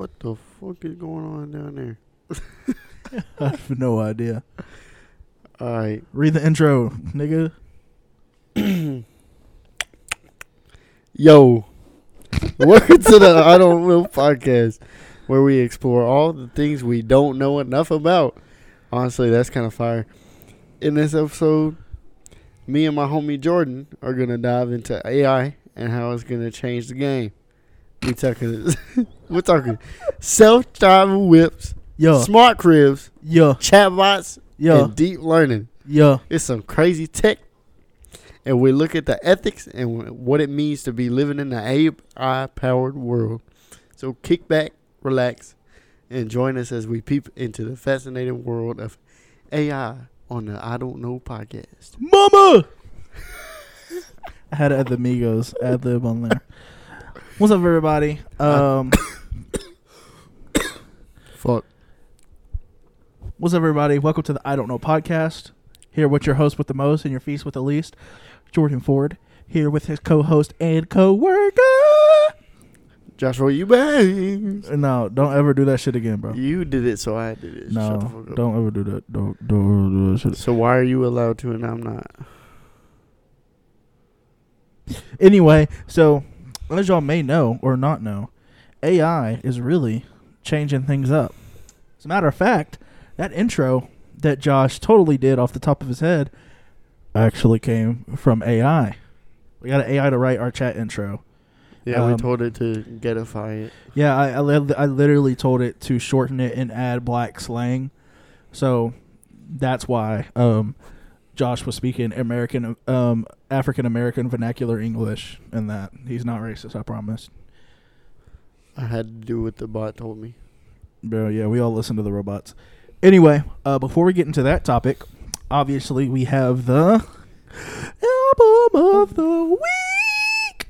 What the fuck is going on down there? I have no idea. All right. Read the intro, nigga. Yo, welcome to the I Don't Know podcast, where we explore all the things we don't know enough about. Honestly, that's kind of fire. In this episode, me and my homie Jordan are gonna dive into AI and how it's gonna change the game. We talking, we're talking self-driving whips, Yo, smart cribs, yo, chatbots, yo, and deep learning. yo. It's some crazy tech. And we look at the ethics and what it means to be living in the AI powered world. So kick back, relax, and join us as we peep into the fascinating world of AI on the I Don't Know podcast. Mama! I had to add the Migos ad lib on there. What's up, everybody? Um, Fuck. what's up, everybody? Welcome to the I Don't Know podcast. Here with your host with the most and your feast with the least, Jordan Ford. Here with his co-host and co-worker. Joshua, you bang. No, don't ever do that shit again, bro. You did it, so I did it. Shut the No, fuck up. don't ever do that. Don't don't ever do that shit. So why are you allowed to and I'm not? Anyway, so as y'all may know or not know, AI is really changing things up. As a matter of fact, that intro that Josh totally did off the top of his head actually came from AI. We got an AI to write our chat intro. Yeah, we Um, told it to getify it. Yeah, I, I, li- I literally told it to shorten it and add black slang. So that's why um, Josh was speaking American, um, African American vernacular English, and that he's not racist. I promise. I had to do what the bot told me. Bro, yeah, we all listen to the robots. Anyway, uh, before we get into that topic, obviously we have the album of the week.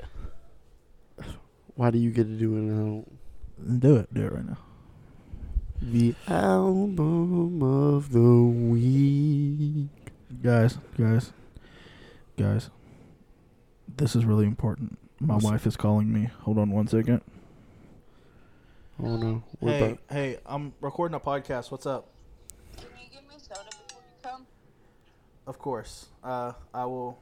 Why do you get to do it now? Do it, do it right now. The album of the week. Guys, guys, guys. This is really important. My What's- wife is calling me. Hold on one second. Oh no. We're Hey, about- hey, I'm recording a podcast. What's up? Can you give me soda before you come? Of course. Uh, I will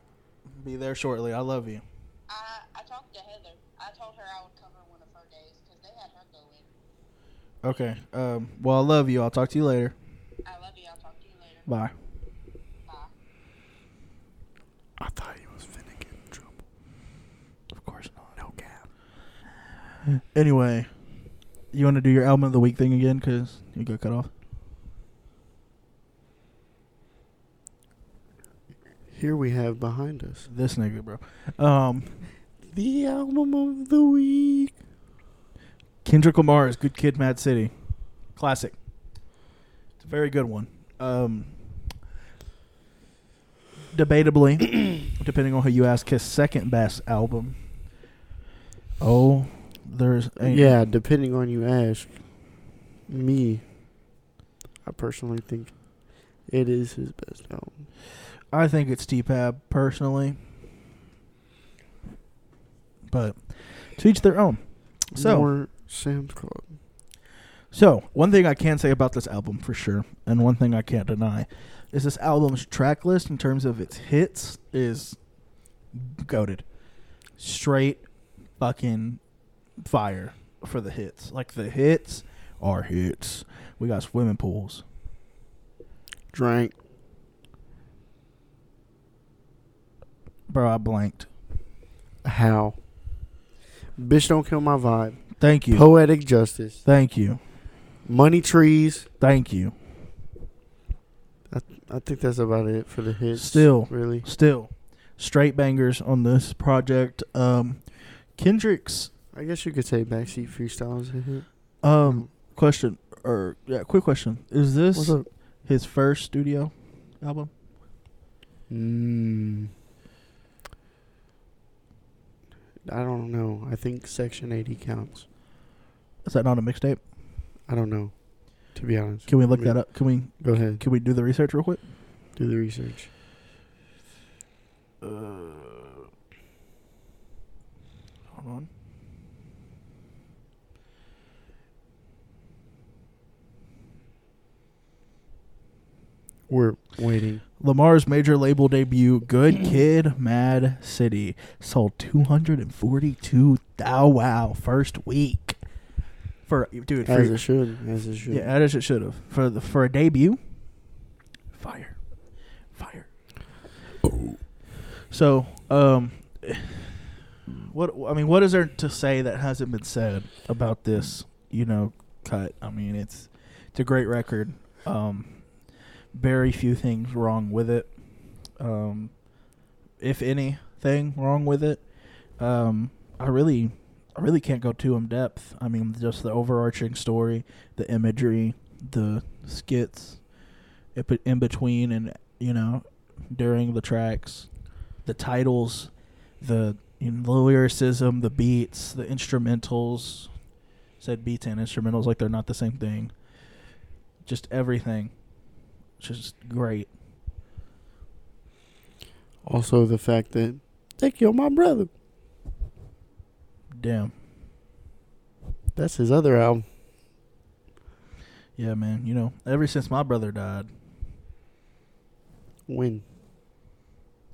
be there shortly. I love you. I I talked to Heather. I told her I would cover one of her days because they had her go in. Okay. Um. Well, I love you. I'll talk to you later. I love you. I'll talk to you later. Bye. Bye. I thought he was finna get in trouble. Of course not. No cap. Anyway, you want to do your album of the week thing again? Cause you got cut off. Here we have behind us This nigga, bro. Um, the album of the week. Kendrick Lamar's "Good Kid, Mad City," classic. It's a very good one. Um, debatably, depending on who you ask, his second best album. Oh, there's Yeah, depending on you ask me, I personally think it is his best album. I think it's T-Pab personally, but to each their own. So, More Sam's Club. so one thing I can say about this album for sure, and one thing I can't deny, is this album's track list in terms of its hits is goaded, straight fucking fire for the hits. Like the hits are hits. We got swimming pools. Drank. Bro, I blanked. How? Bitch don't kill my vibe. Thank you. Poetic justice. Thank you. Money trees. Thank you. I think that's about it for the hits. Still. really. Still, straight bangers on this project. Um, Kendrick's I guess you could say backseat freestyle is a hit. um question or yeah, quick question: Is this his first studio album? Mm. I don't know. I think Section 80 counts. Is that not a mixtape? I don't know. To be honest. Can we look I mean, that up? Can we Go ahead. can we do the research real quick? Do the research. Uh, hold on. We're waiting. Lamar's major label debut, Good Kid, Mad City, sold 242 thou wow first week. For dude, for, As it should. As it should. yeah, as it should have for the for a debut. Fire, fire. So, um, what I mean, what is there to say that hasn't been said about this? You know, cut. I mean, it's it's a great record. Um, very few things wrong with it. Um, if anything wrong with it, um, I really, I really can't go too in depth. I mean, just the overarching story, the imagery, the skits, in between, and you know, during the tracks, the titles, the you know, the lyricism, the beats, the instrumentals. Said beats and instrumentals like they're not the same thing. Just everything. Just great. Also, the fact that they killed my brother. Damn. That's his other album. Yeah, man. You know, ever since my brother died, When?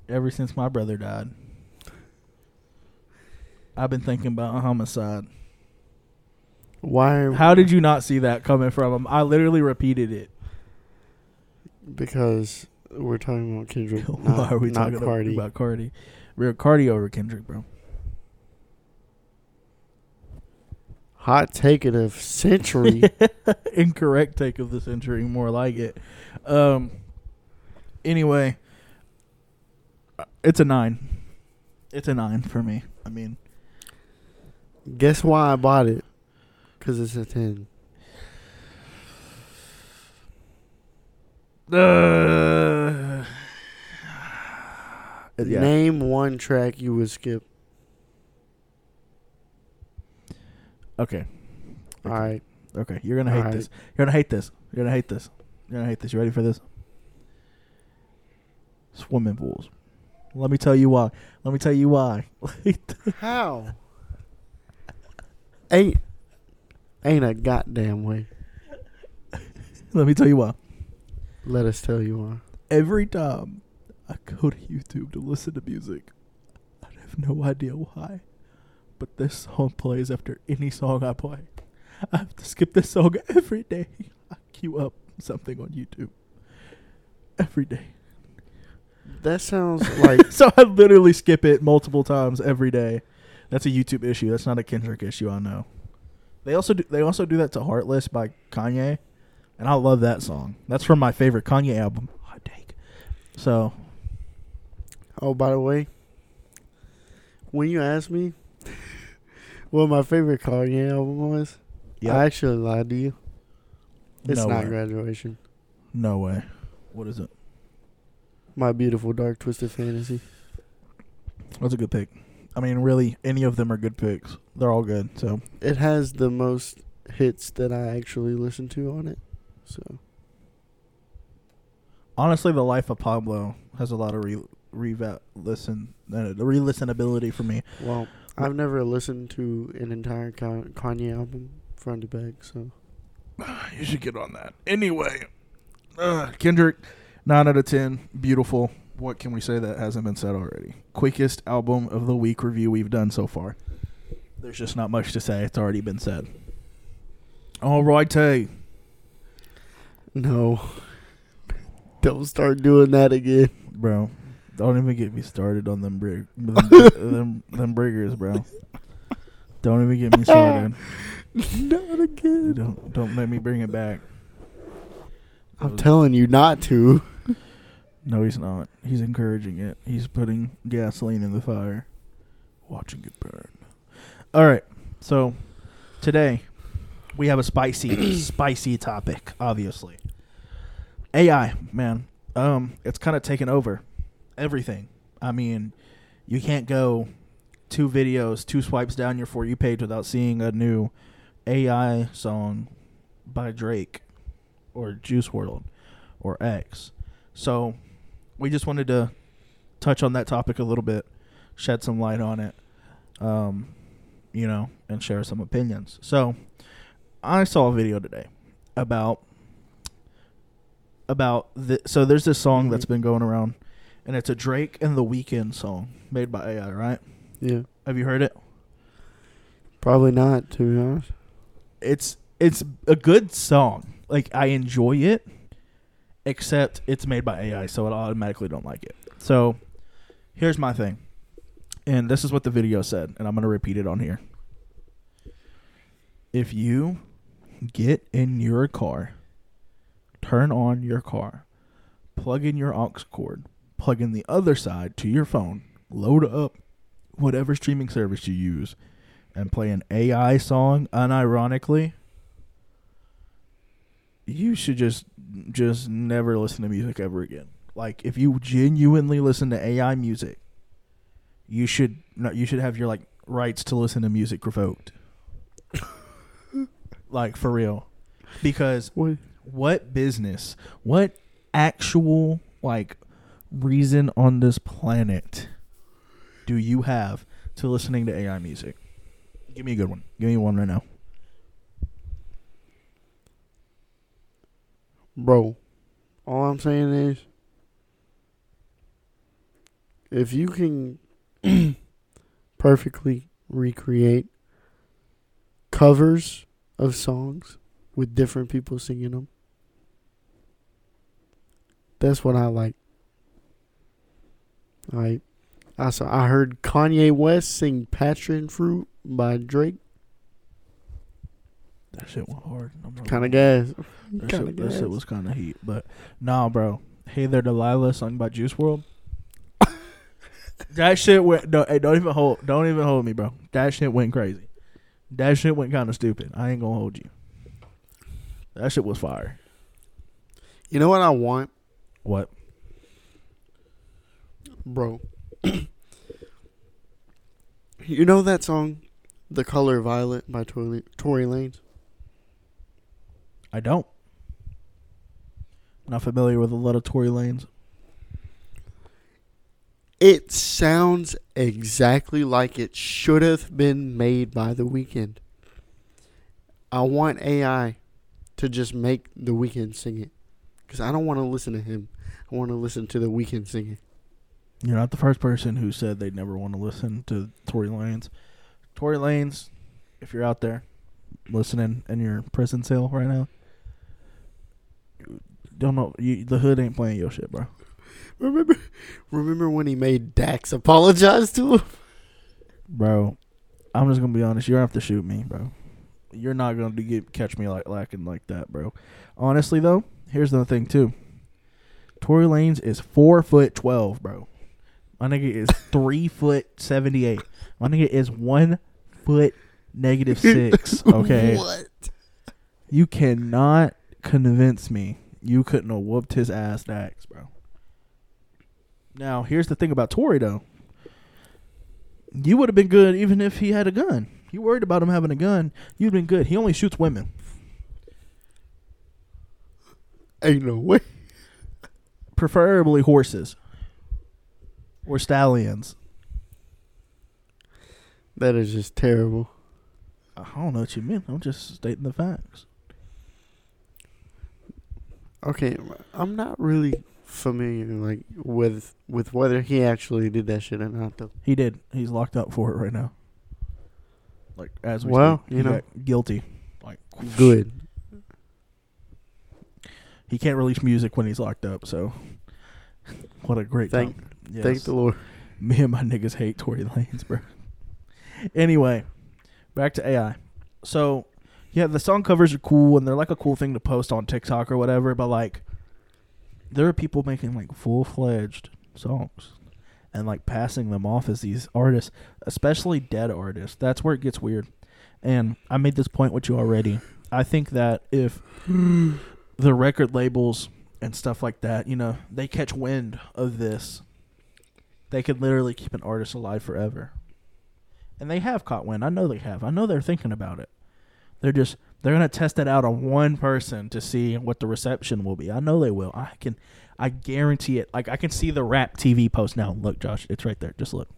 ever since my brother died, I've been thinking about a homicide. Why? How did you not see that coming from him? I literally repeated it. Because we're talking about Kendrick. Why not, are we not talking Cardi. about Cardi? We're Cardi over Kendrick, bro. Hot take of the century. Incorrect take of the century, more like it. Um. Anyway, it's a nine. It's a nine for me. I mean, Guess why I bought it? Because it's a 10. Uh, yeah. Name one track you would skip. Okay. All right. Okay. You're gonna hate Alright. this. You're gonna hate this. You're gonna hate this. You're gonna hate this. You ready for this? Swimming pools. Let me tell you why. Let me tell you why. How? ain't ain't a goddamn way. Let me tell you why. Let us tell you why. Every time I go to YouTube to listen to music, I have no idea why. But this song plays after any song I play. I have to skip this song every day. I queue up something on YouTube. Every day. That sounds like so I literally skip it multiple times every day. That's a YouTube issue. That's not a Kendrick issue. I know. They also do. They also do that to "Heartless" by Kanye, and I love that song. That's from my favorite Kanye album. Hot take. So Oh, by the way, when you asked me what my favorite Kanye album was, yeah, I actually lied to you. It's no not way. graduation. No way. What is it? My beautiful dark twisted fantasy. That's a good pick. I mean, really, any of them are good picks. They're all good. So It has the most hits that I actually listen to on it. So honestly, the life of Pablo has a lot of re re listen uh, the re listenability for me. well, I've never listened to an entire Kanye album front to back. So You should get on that. Anyway, uh, Kendrick, nine out of ten, beautiful. What can we say that hasn't been said already? Quickest album of the week review we've done so far. There's just not much to say. It's already been said. All right, Tay. No, don't start doing that again. bro. Don't even get me started on them brig, them, them, bro. Don't even get me started. Not again. Don't don't let me bring it back. I'm telling you not to. No, he's not. He's encouraging it. He's putting gasoline in the fire, watching it burn. All right. So today we have a spicy, spicy topic. Obviously, AI, man. Um, it's kind of taken over everything. I mean, you can't go two videos, two swipes down your for you page without seeing a new AI song by Drake or Juice WRLD or X. So we just wanted to touch on that topic a little bit, shed some light on it, um, you know, and share some opinions. So I saw a video today about about the. So there's this song that's mm-hmm. been going around, and it's a Drake and the Weeknd song made by AI. Right? Yeah. Have you heard it? Probably not, to be honest. It's it's a good song. Like I enjoy it, except it's made by AI, so I automatically don't like it. So here's my thing, and this is what the video said, and I'm gonna repeat it on here. If you get in your car, turn on your car, plug in your aux cord, plug in the other side to your phone, load up whatever streaming service you use, and play an AI song unironically, you should just just never listen to music ever again. Like if you genuinely listen to AI music, you should no, you should have your like rights to listen to music revoked. like for real. Because What? What business, what actual like reason on this planet do you have to listening to AI music? Give me a good one. Give me one right now. Bro, all I'm saying is if you can perfectly recreate covers of songs with different people singing them, that's what I like. Like, I saw, I heard Kanye West sing "Passion Fruit" by Drake. That shit went hard. Kind of gas. That shit, that shit was kind of heat, but nah, bro. Hey there, Delilah, sung by Juice WRLD. that shit went. Don't, hey, don't even hold. Don't even hold me, bro. That shit went crazy. That shit went kind of stupid. I ain't gonna hold you. That shit was fire. You know what I want, What? bro? you know that song, "The Color Violet" by Tory, Tory Lanez? I don't. Not familiar with a lot of Tory Lanez. It sounds exactly like it should have been made by The Weeknd. I want AI to just make The Weeknd sing it. Because I don't want to listen to him. I want to listen to The Weeknd sing it. You're not the first person who said they'd never want to listen to Tory Lanez. Tory Lanez, if you're out there listening in your prison cell right now, don't know you, the hood ain't playing your shit, bro. Remember, remember when he made Dax apologize to him? Bro, I'm just gonna be honest. You're gonna have to shoot me, bro. You're not gonna get catch me like lacking like that, bro. Honestly, though, here's the thing too. Tory Lanez is four foot twelve, bro. My nigga is three foot seventy eight. My nigga is one foot negative six. Okay, What? you cannot convince me you couldn't have whooped his ass Dax, bro. Now, here's the thing about Tory though. You would have been good even if he had a gun. You worried about him having a gun, you'd been good. He only shoots women. Ain't no way. Preferably horses. Or stallions. That is just terrible. I don't know what you mean. I'm just stating the facts. Okay, I'm not really familiar like with with whether he actually did that shit or not though. He did. He's locked up for it right now. Like as we Well, speak, you know. guilty. Like Good. He can't release music when he's locked up. So, what a great Thank- Yes. Thank the Lord. Me and my niggas hate Tory Lanez, bro. anyway, back to AI. So, yeah, the song covers are cool and they're like a cool thing to post on TikTok or whatever. But like, there are people making like full fledged songs and like passing them off as these artists, especially dead artists. That's where it gets weird. And I made this point with you already. I think that if the record labels and stuff like that, you know, they catch wind of this, they could literally keep an artist alive forever. And they have caught wind. I know they have. I know they're thinking about it. They're just they're gonna test it out on one person to see what the reception will be. I know they will. I can I guarantee it. Like I can see the rap TV post now. Look, Josh, it's right there. Just look.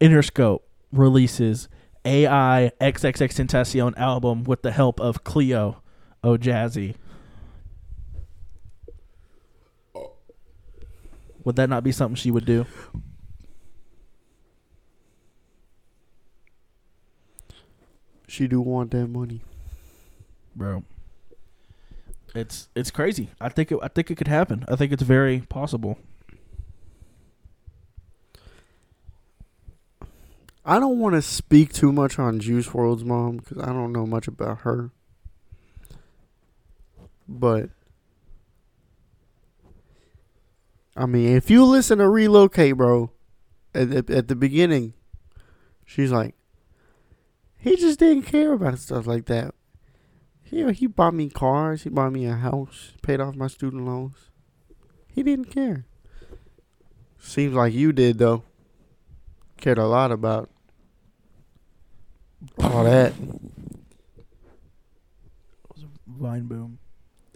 Interscope releases AI XXXTentacion album with the help of Cleo Oh Would that not be something she would do? She do want that money. bro. It's it's crazy. I think it, I think it could happen. I think it's very possible. I don't want to speak too much on Juice WRLD's mom because I don't know much about her. But I mean, if you listen to Relocate, bro, at, at, at the beginning, she's like, he just didn't care about stuff like that. Know, he bought me cars, he bought me a house, paid off my student loans. He didn't care. Seems like you did though. Cared a lot about all that. Vine boom.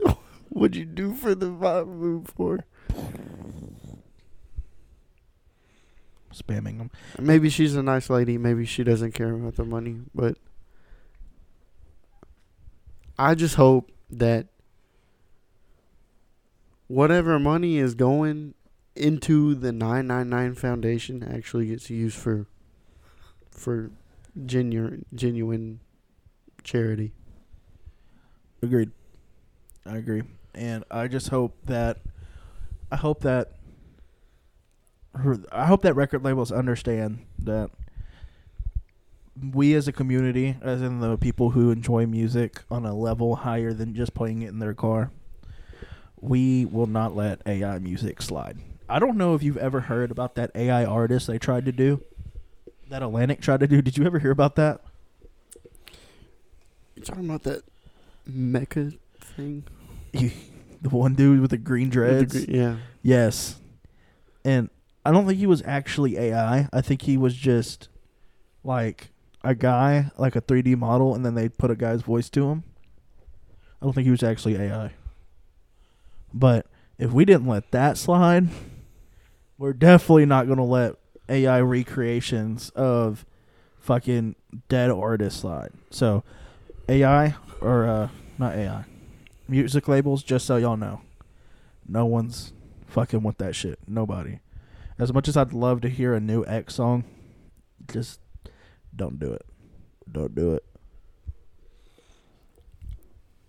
What'd you do for the vine boom for? Spamming them. Maybe she's a nice lady. Maybe she doesn't care about the money. But I just hope that whatever money is going into the 999 Foundation actually gets used for for genuine genuine charity. Agreed. I agree. And I just hope that I hope that I hope that record labels understand that we as a community, as in the people who enjoy music on a level higher than just playing it in their car, we will not let AI music slide. I don't know if you've ever heard about that AI artist they tried to do. That Atlantic tried to do. Did you ever hear about that? You talking about that Meka thing? the one dude with the green With the dreads. yeah. Yes. And I don't think he was actually AI. I think he was just like a guy, like a 3D model, and then they put a guy's voice to him. I don't think he was actually AI. But if we didn't let that slide, we're definitely not going to let AI recreations of fucking dead artists slide. So, AI, or uh, not AI, music labels, just so y'all know, no one's fucking with that shit. Nobody. As much as I'd love to hear a new X song, just don't do it. Don't do it.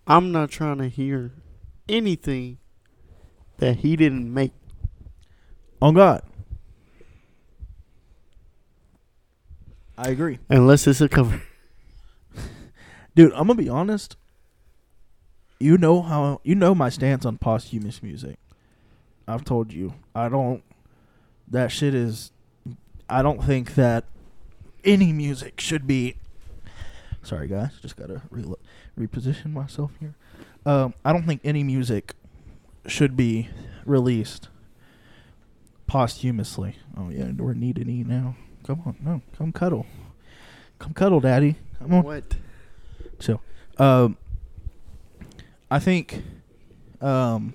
I'm not trying to hear anything that he didn't make. On God. I agree. Unless it's a cover. Dude, I'm gonna be honest. You know how you know my stance on posthumous music. I've told you. I don't that shit is I don't think that any music should be Sorry guys, just got to re- reposition myself here. Um I don't think any music should be released posthumously. Oh yeah, we're needing E now. Come on, no, come cuddle. Come cuddle, daddy. Come on. What? So, um, I think, um,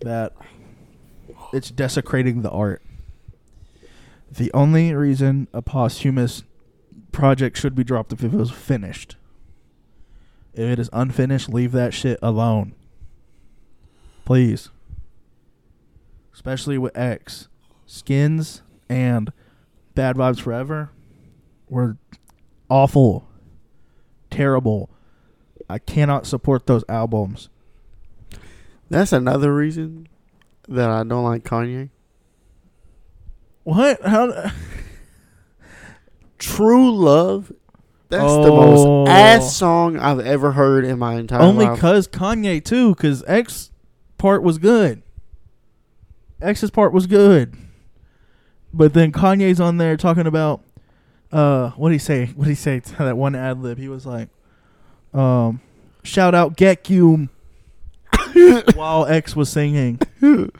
that it's desecrating the art. The only reason a posthumous project should be dropped if it was finished. If it is unfinished, leave that shit alone. Please. Especially with X. Skins and Bad Vibes Forever were awful terrible. I cannot support those albums. That's another reason that I don't like Kanye. What? How? True Love. That's the Oh. most ass song I've ever heard in my entire Only life. Only cause Kanye too, cause X part was good. X's part was good, but then Kanye's on there talking about uh, what did he say? What did he say to that one ad lib? He was like, um, shout out Gekyume while X was singing.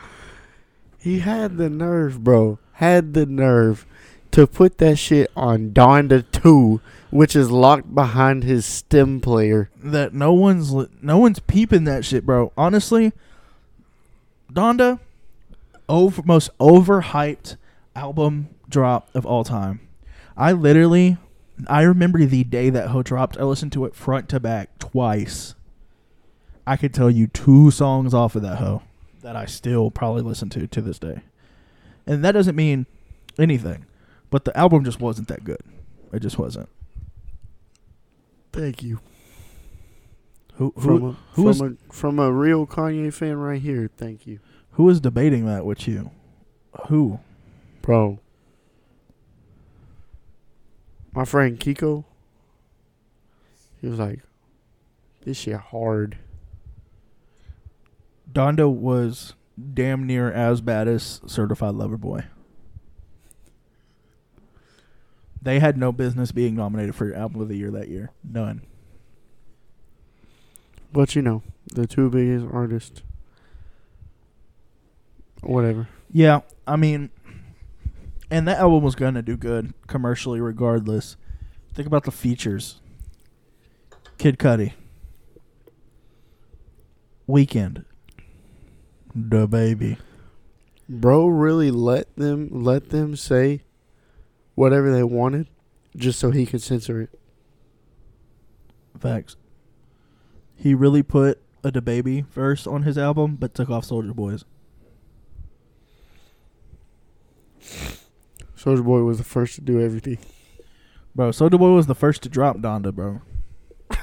He had the nerve, bro. Had the nerve to put that shit on Donda 2, which is locked behind his stem player. that no one's li- no one's peeping that shit, bro. Honestly, Donda, over most overhyped album drop of all time. I literally, I remember the day that Ho dropped. I listened to it front to back twice. I could tell you two songs off of that Ho. that I still probably listen to to this day. And that doesn't mean anything, but the album just wasn't that good. It just wasn't. Thank you. Who From a, who from is a from a real Kanye fan right here. Thank you, who is debating that with you? Who? bro. My friend Kiko. He was like, "This shit hard." Donda was damn near as bad as Certified Lover Boy. They had no business being nominated for album of the year that year. None. But you know, the two biggest artists. Whatever. Yeah, I mean, and that album was gonna do good commercially, regardless. Think about the features: Kid Cudi, Weeknd, DaBaby. Bro really let them let them say whatever they wanted just so he could censor it. Facts. He really put a DaBaby verse on his album, but took off Soulja Boy's. Soulja Boy was the first to do everything. Bro, Soulja Boy was the first to drop Donda, bro.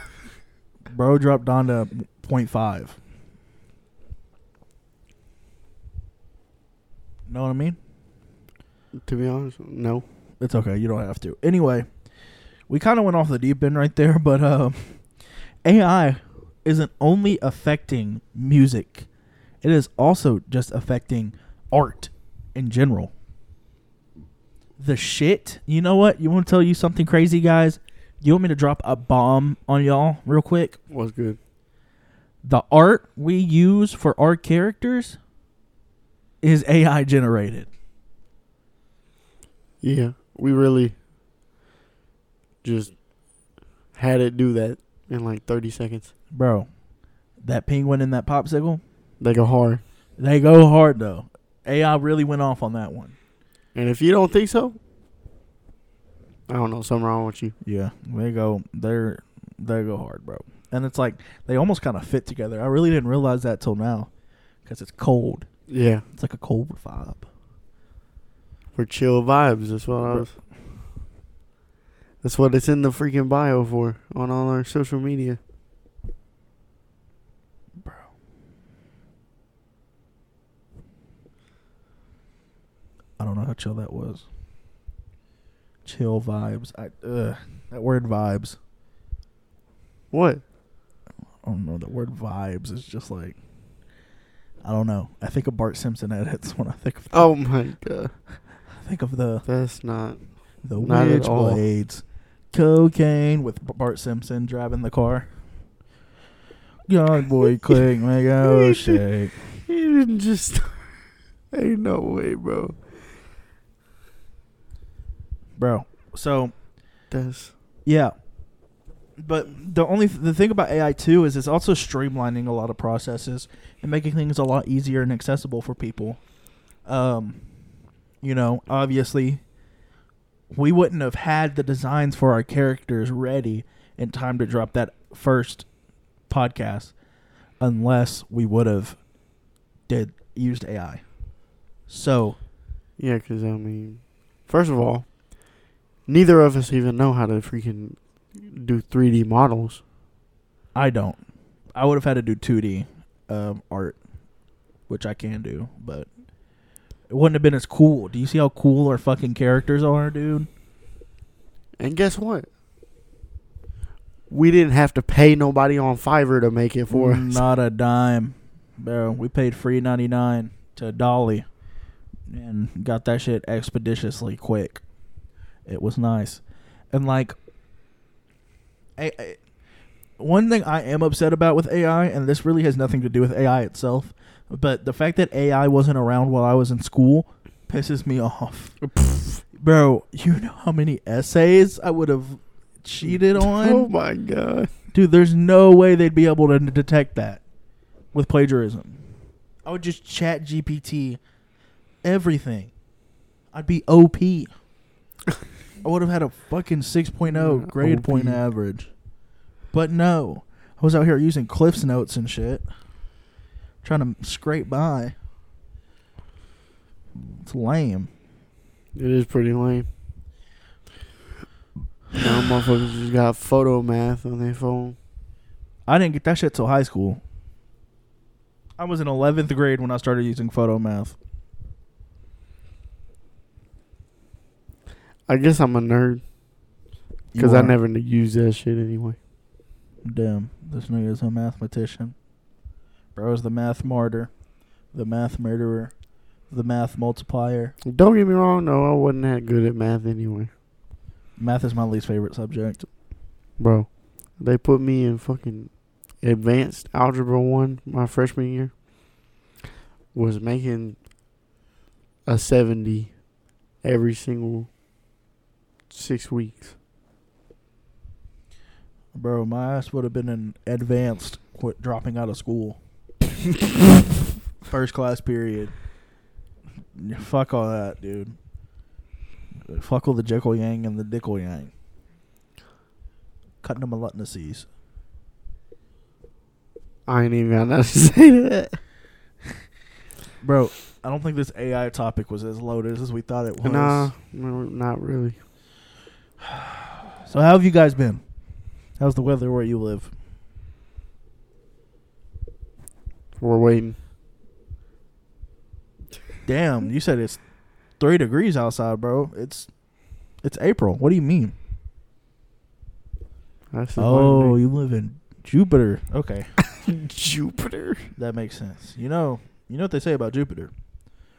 bro dropped Donda 0.5. Know what I mean? To be honest, no. It's okay. You don't have to. Anyway, we kind of went off the deep end right there, but uh, AI isn't only affecting music, it is also just affecting art in general. The shit, you know what? You want to tell you something crazy, guys? You want me to drop a bomb on y'all real quick? What's good. The art we use for our characters is AI generated. Yeah, we really just had it do that in like 30 seconds. Bro, that penguin in that popsicle, They go hard. They go hard though. AI really went off on that one. And if you don't think so, I don't know, something wrong with you. Yeah, they go. They're they go hard, bro. And it's like they almost kind of fit together. I really didn't realize that till now, because it's cold. Yeah, It's like a cold vibe. for chill vibes. That's what I was. That's what it's in the freaking bio for on all our social media. Bro. I don't know how chill that was. Chill vibes. I ugh, that word vibes. What? I don't know. The word vibes is just like I don't know. I think of Bart Simpson edits when I think of Oh my god, I think of the that's not. the Not at all. witchblades, cocaine with Bart Simpson driving the car. Young boy, click, make oh shake. He didn't just. Ain't no way, bro. bro. So That's yeah, but the only the thing about AI too is it's also streamlining a lot of processes and making things a lot easier and accessible for people. Um, you know, obviously, we wouldn't have had the designs for our characters ready in time to drop that first podcast unless we would have did used AI. So yeah, because I mean, first of all, neither of us even know how to freaking do 3D models. I don't. I would have had to do 2D um, art, which I can do, but it wouldn't have been as cool. Do you see how cool our fucking characters are, dude? And guess what? We didn't have to pay nobody on Fiverr to make it for us. Not a dime, bro. We paid free ninety nine to DALL-E, and got that shit expeditiously quick. It was nice, and like, I, I- one thing I am upset about with AI, and this really has nothing to do with AI itself, but the fact that AI wasn't around while I was in school pisses me off. Bro, you know how many essays I would have cheated on? Oh my god. Dude, there's no way they'd be able to detect that with plagiarism. I would just ChatGPT everything. I'd be OP. I would have had a fucking 6.0 Yeah, grade OP. point average. But no. I was out here using Cliff's notes and shit. trying to scrape by. It's lame. It is pretty lame. Now motherfuckers just got Photomath on their phone. I didn't get that shit till high school. I was in 11th grade when I started using Photomath. I guess I'm a nerd because I never use that shit anyway. Damn, this nigga is a mathematician. Bro is the math martyr, the math murderer, the math multiplier. Don't get me wrong, though. I wasn't that good at math anyway, Math is my least favorite subject. bro. They put me in fucking advanced algebra one my freshman year. Was making a seventy every single six weeks. Bro, my ass would have been in advanced, quit dropping out of school. First class period. Fuck all that, dude. Fuck all the Jekyll Yang and the Dickle Yang. Cutting them a lutnacies. I ain't even got nothing to say to that. Bro, I don't think this AI topic was as loaded as we thought it was. Nah, no, not really. So how have you guys been? How's the weather where you live? We're waiting. Damn, you said it's three degrees outside, bro. It's it's April. What do you mean? That's Oh, you live in Jupiter. Okay, Jupiter. that makes sense. You know, you know what they say about Jupiter.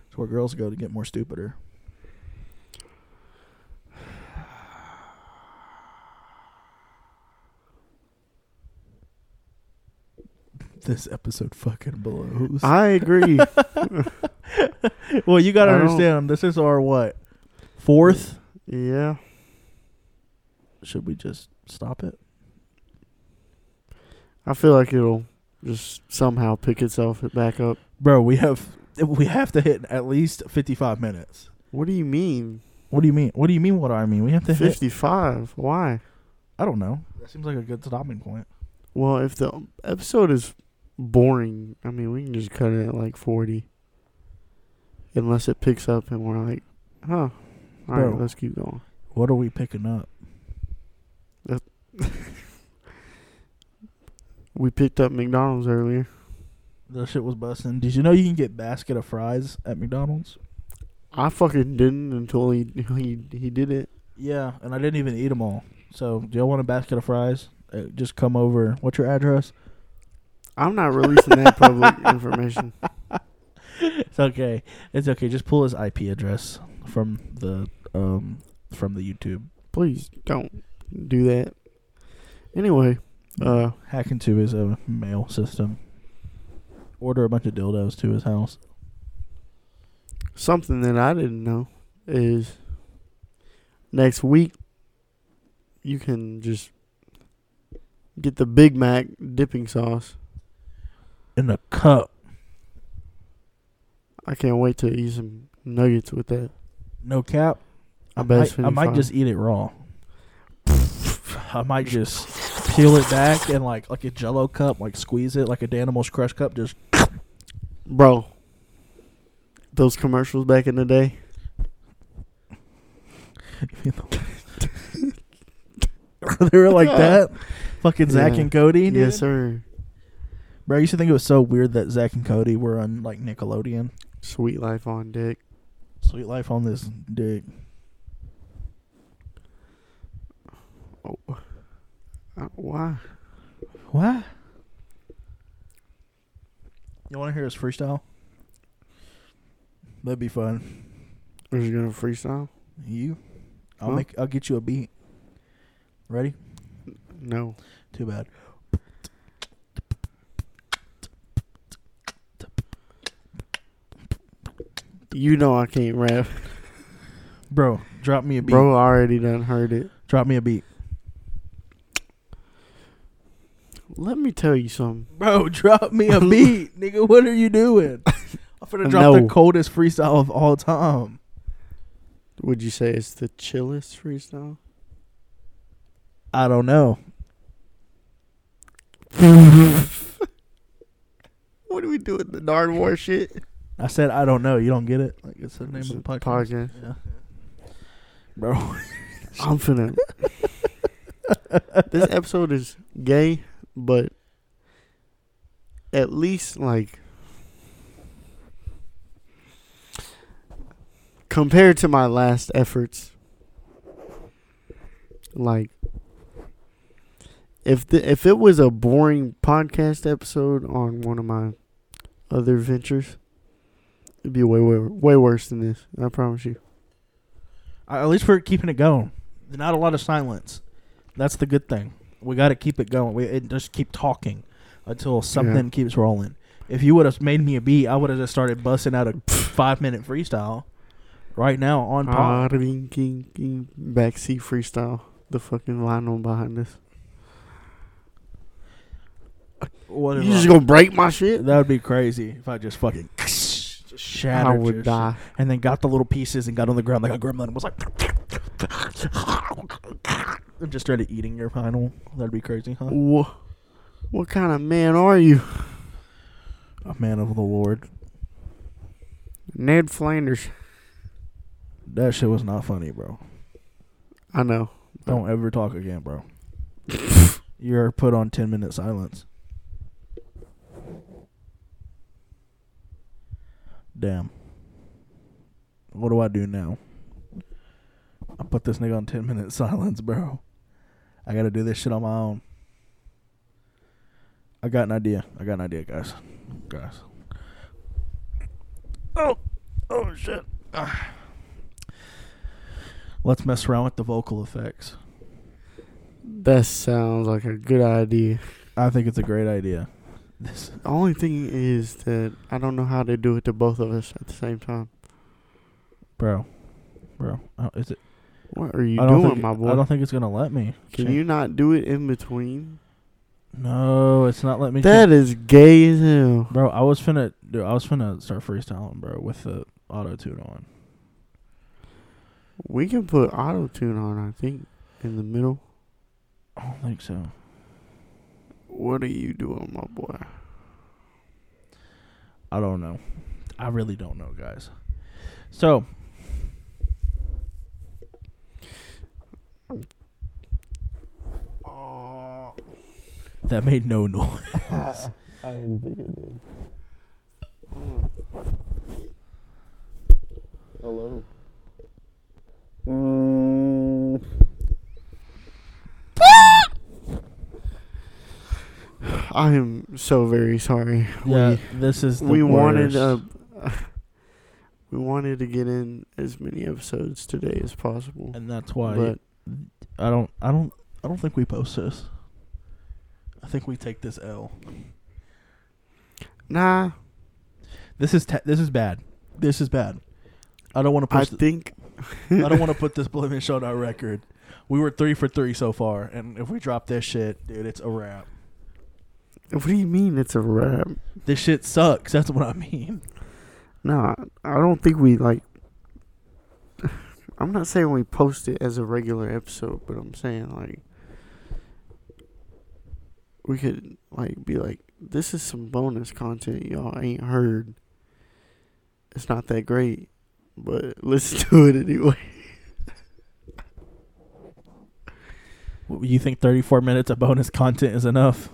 It's where girls go to get more stupider. This episode fucking blows. I agree. well, you gotta I understand. This is our what fourth. yeah. Should we just stop it? I feel like it'll just somehow pick itself back up. Bro, we have we have to hit at least fifty five minutes. What do you mean? What do you mean? What do you mean? What do I mean? We have to hit. 55. Why? I don't know. That seems like a good stopping point. Well, if the episode is boring, I mean, we can just cut it at like 40. Unless it picks up and we're like, huh. All right, Bro. let's keep going. What are we picking up? We picked up McDonald's earlier. That shit was busting. Did you know you can get basket of fries at McDonald's? I fucking didn't until he he he did it. Yeah, and I didn't even eat them all. So, do y'all want a basket of fries? Uh, just come over. What's your address? I'm not releasing that public information. It's okay. It's okay. Just pull his IP address from the um from the YouTube. Please don't do that. Anyway, uh, Hack into his uh, mail system. Order a bunch of dildos to his house. something that I didn't know is next week you can just get the Big Mac dipping sauce. In a cup. I can't wait to eat some nuggets with that. No cap. I I bet might, I might just eat it raw. I might just peel it back and like like a Jello cup, like squeeze it like a Danimals Crush cup. Just Bro, those commercials back in the day. they were like that. Fucking Zach Yeah. and Cody. Dude. Yes, sir. Bro, I used to think it was so weird that Zach and Cody were on like Nickelodeon. Sweet life on dick. Sweet life on this dick. Oh. Uh, why? What? You want to hear his freestyle? That'd be fun. Are you gonna freestyle? You? I'll Huh? make. I'll get you a beat. Ready? No. Too bad. You know I can't rap. Bro, drop me a beat. Bro, already done heard it. Drop me a beat. Let me tell you something. Bro, drop me a beat, nigga. What are you doing? I'm finna drop No. the coldest freestyle of all time. Would you say it's the chillest freestyle? I don't know. What are we doing the Nard War shit. I said I don't know. You don't get it. Like it's the name It's of the a podcast. podcast. Yeah. Bro, I'm finna. this episode is gay, but at least like compared to my last efforts, like if the if it was a boring podcast episode on one of my other ventures, it'd be way way way worse than this. I promise you. Uh, at least we're keeping it going. Not a lot of silence. That's the good thing. We got to keep it going. We it just keep talking until something keeps rolling. If you would have made me a beat, I would have just started busting out a five minute freestyle right now on pod. ring, king, king, backseat freestyle. The fucking line on behind us. What You I- just gonna break my shit? that would be crazy if I just fucking just shattered I would die. and then got the little pieces and got on the ground like a gremlin and was like and just started eating your final. That'd be crazy, huh? What, what kind of man are you? A man of the Lord. Ned Flanders. That shit was not funny, bro. I know. Don't ever talk again, bro. You're put on 10 minute silence. Damn. What do I do now? I put this nigga on 10 minute silence, bro. I gotta do this shit on my own. I got an idea. I got an idea, guys. Guys. Oh, oh shit. Ah. Let's mess around with the vocal effects. That sounds like a good idea. I think it's a great idea. This The only thing is that I don't know how to do it to both of us at the same time. bro, bro, uh, is it? What are you doing, think, my boy? I don't think it's gonna let me. Can Change- you not do it in between? No, it's not letting me. That change- is gay as hell. bro. I was finna, dude. I was finna start freestyling, bro, with the auto tune on. We can put auto tune on, I think, in the middle. I don't think so. What are you doing, my boy? I don't know. I really don't know, guys. So that made no noise. I didn't think it did. Hello. Mm. I am so very sorry. Yeah, this is the we, we wanted worst. uh, we wanted to get in as many episodes today as possible. and that's why but I don't, I don't, I don't think we post this. I think we take this L. nah, This is te- this is bad. This is bad. I don't want to I th- think I don't want to put this blemish on our record. We were three for three so far, and if we drop this shit, dude, it's a wrap. What do you mean it's a wrap? This shit sucks. That's what I mean. Nah, I don't think we like. I'm not saying we post it as a regular episode, but I'm saying like we could like be like, this is some bonus content y'all ain't heard. It's not that great, but listen to it anyway. What, You think 34 minutes of bonus content is enough?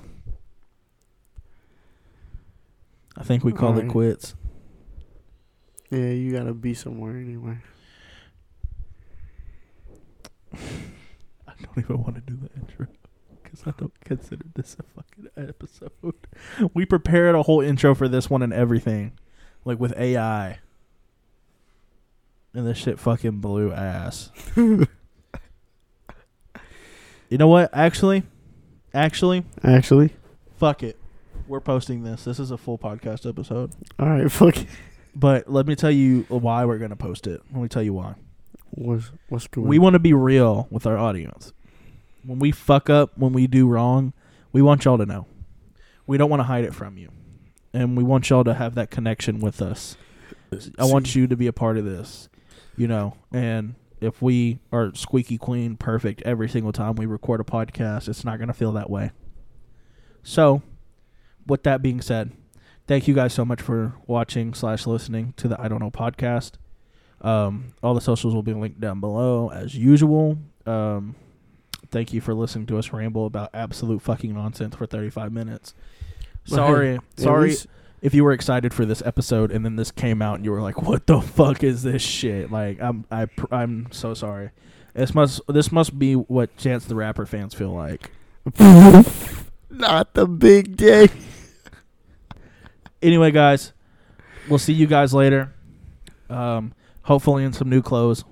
I think we call it quits. Yeah, you gotta be somewhere anyway. I don't even want to do the intro because I don't consider this a fucking episode. We prepared a whole intro for this one and everything, like with AI. And this shit fucking blew ass. you know what? Actually, actually, Actually, fuck it. We're posting this. This is a full podcast episode. all right, fuck. But let me tell you why we're gonna post it. Let me tell you why. What's what's going? We want to be real with our audience. When we fuck up, when we do wrong, we want y'all to know. We don't want to hide it from you. And we want y'all to have that connection with us. I want you to be a part of this, you know. And if we are squeaky clean, perfect every single time we record a podcast, it's not going to feel that way. So, with that being said, thank you guys so much for watching slash listening to the I Don't Know podcast. Um, all the socials will be linked down below as usual. Um, thank you for listening to us ramble about absolute fucking nonsense for 35 minutes. Well, Sorry, At sorry least- if you were excited for this episode and then this came out and you were like, "What the fuck is this shit?" Like, I'm I pr- I'm so sorry. This must this must be what Chance the Rapper fans feel like. Not the big day. Anyway, guys, we'll see you guys later. Um, hopefully in some new clothes.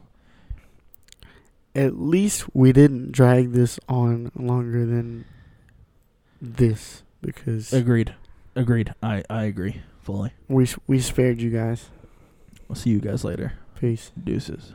At least we didn't drag this on longer than this because Agreed. Agreed. I I agree fully. we we spared you guys. We'll see you guys later. Peace. Deuces.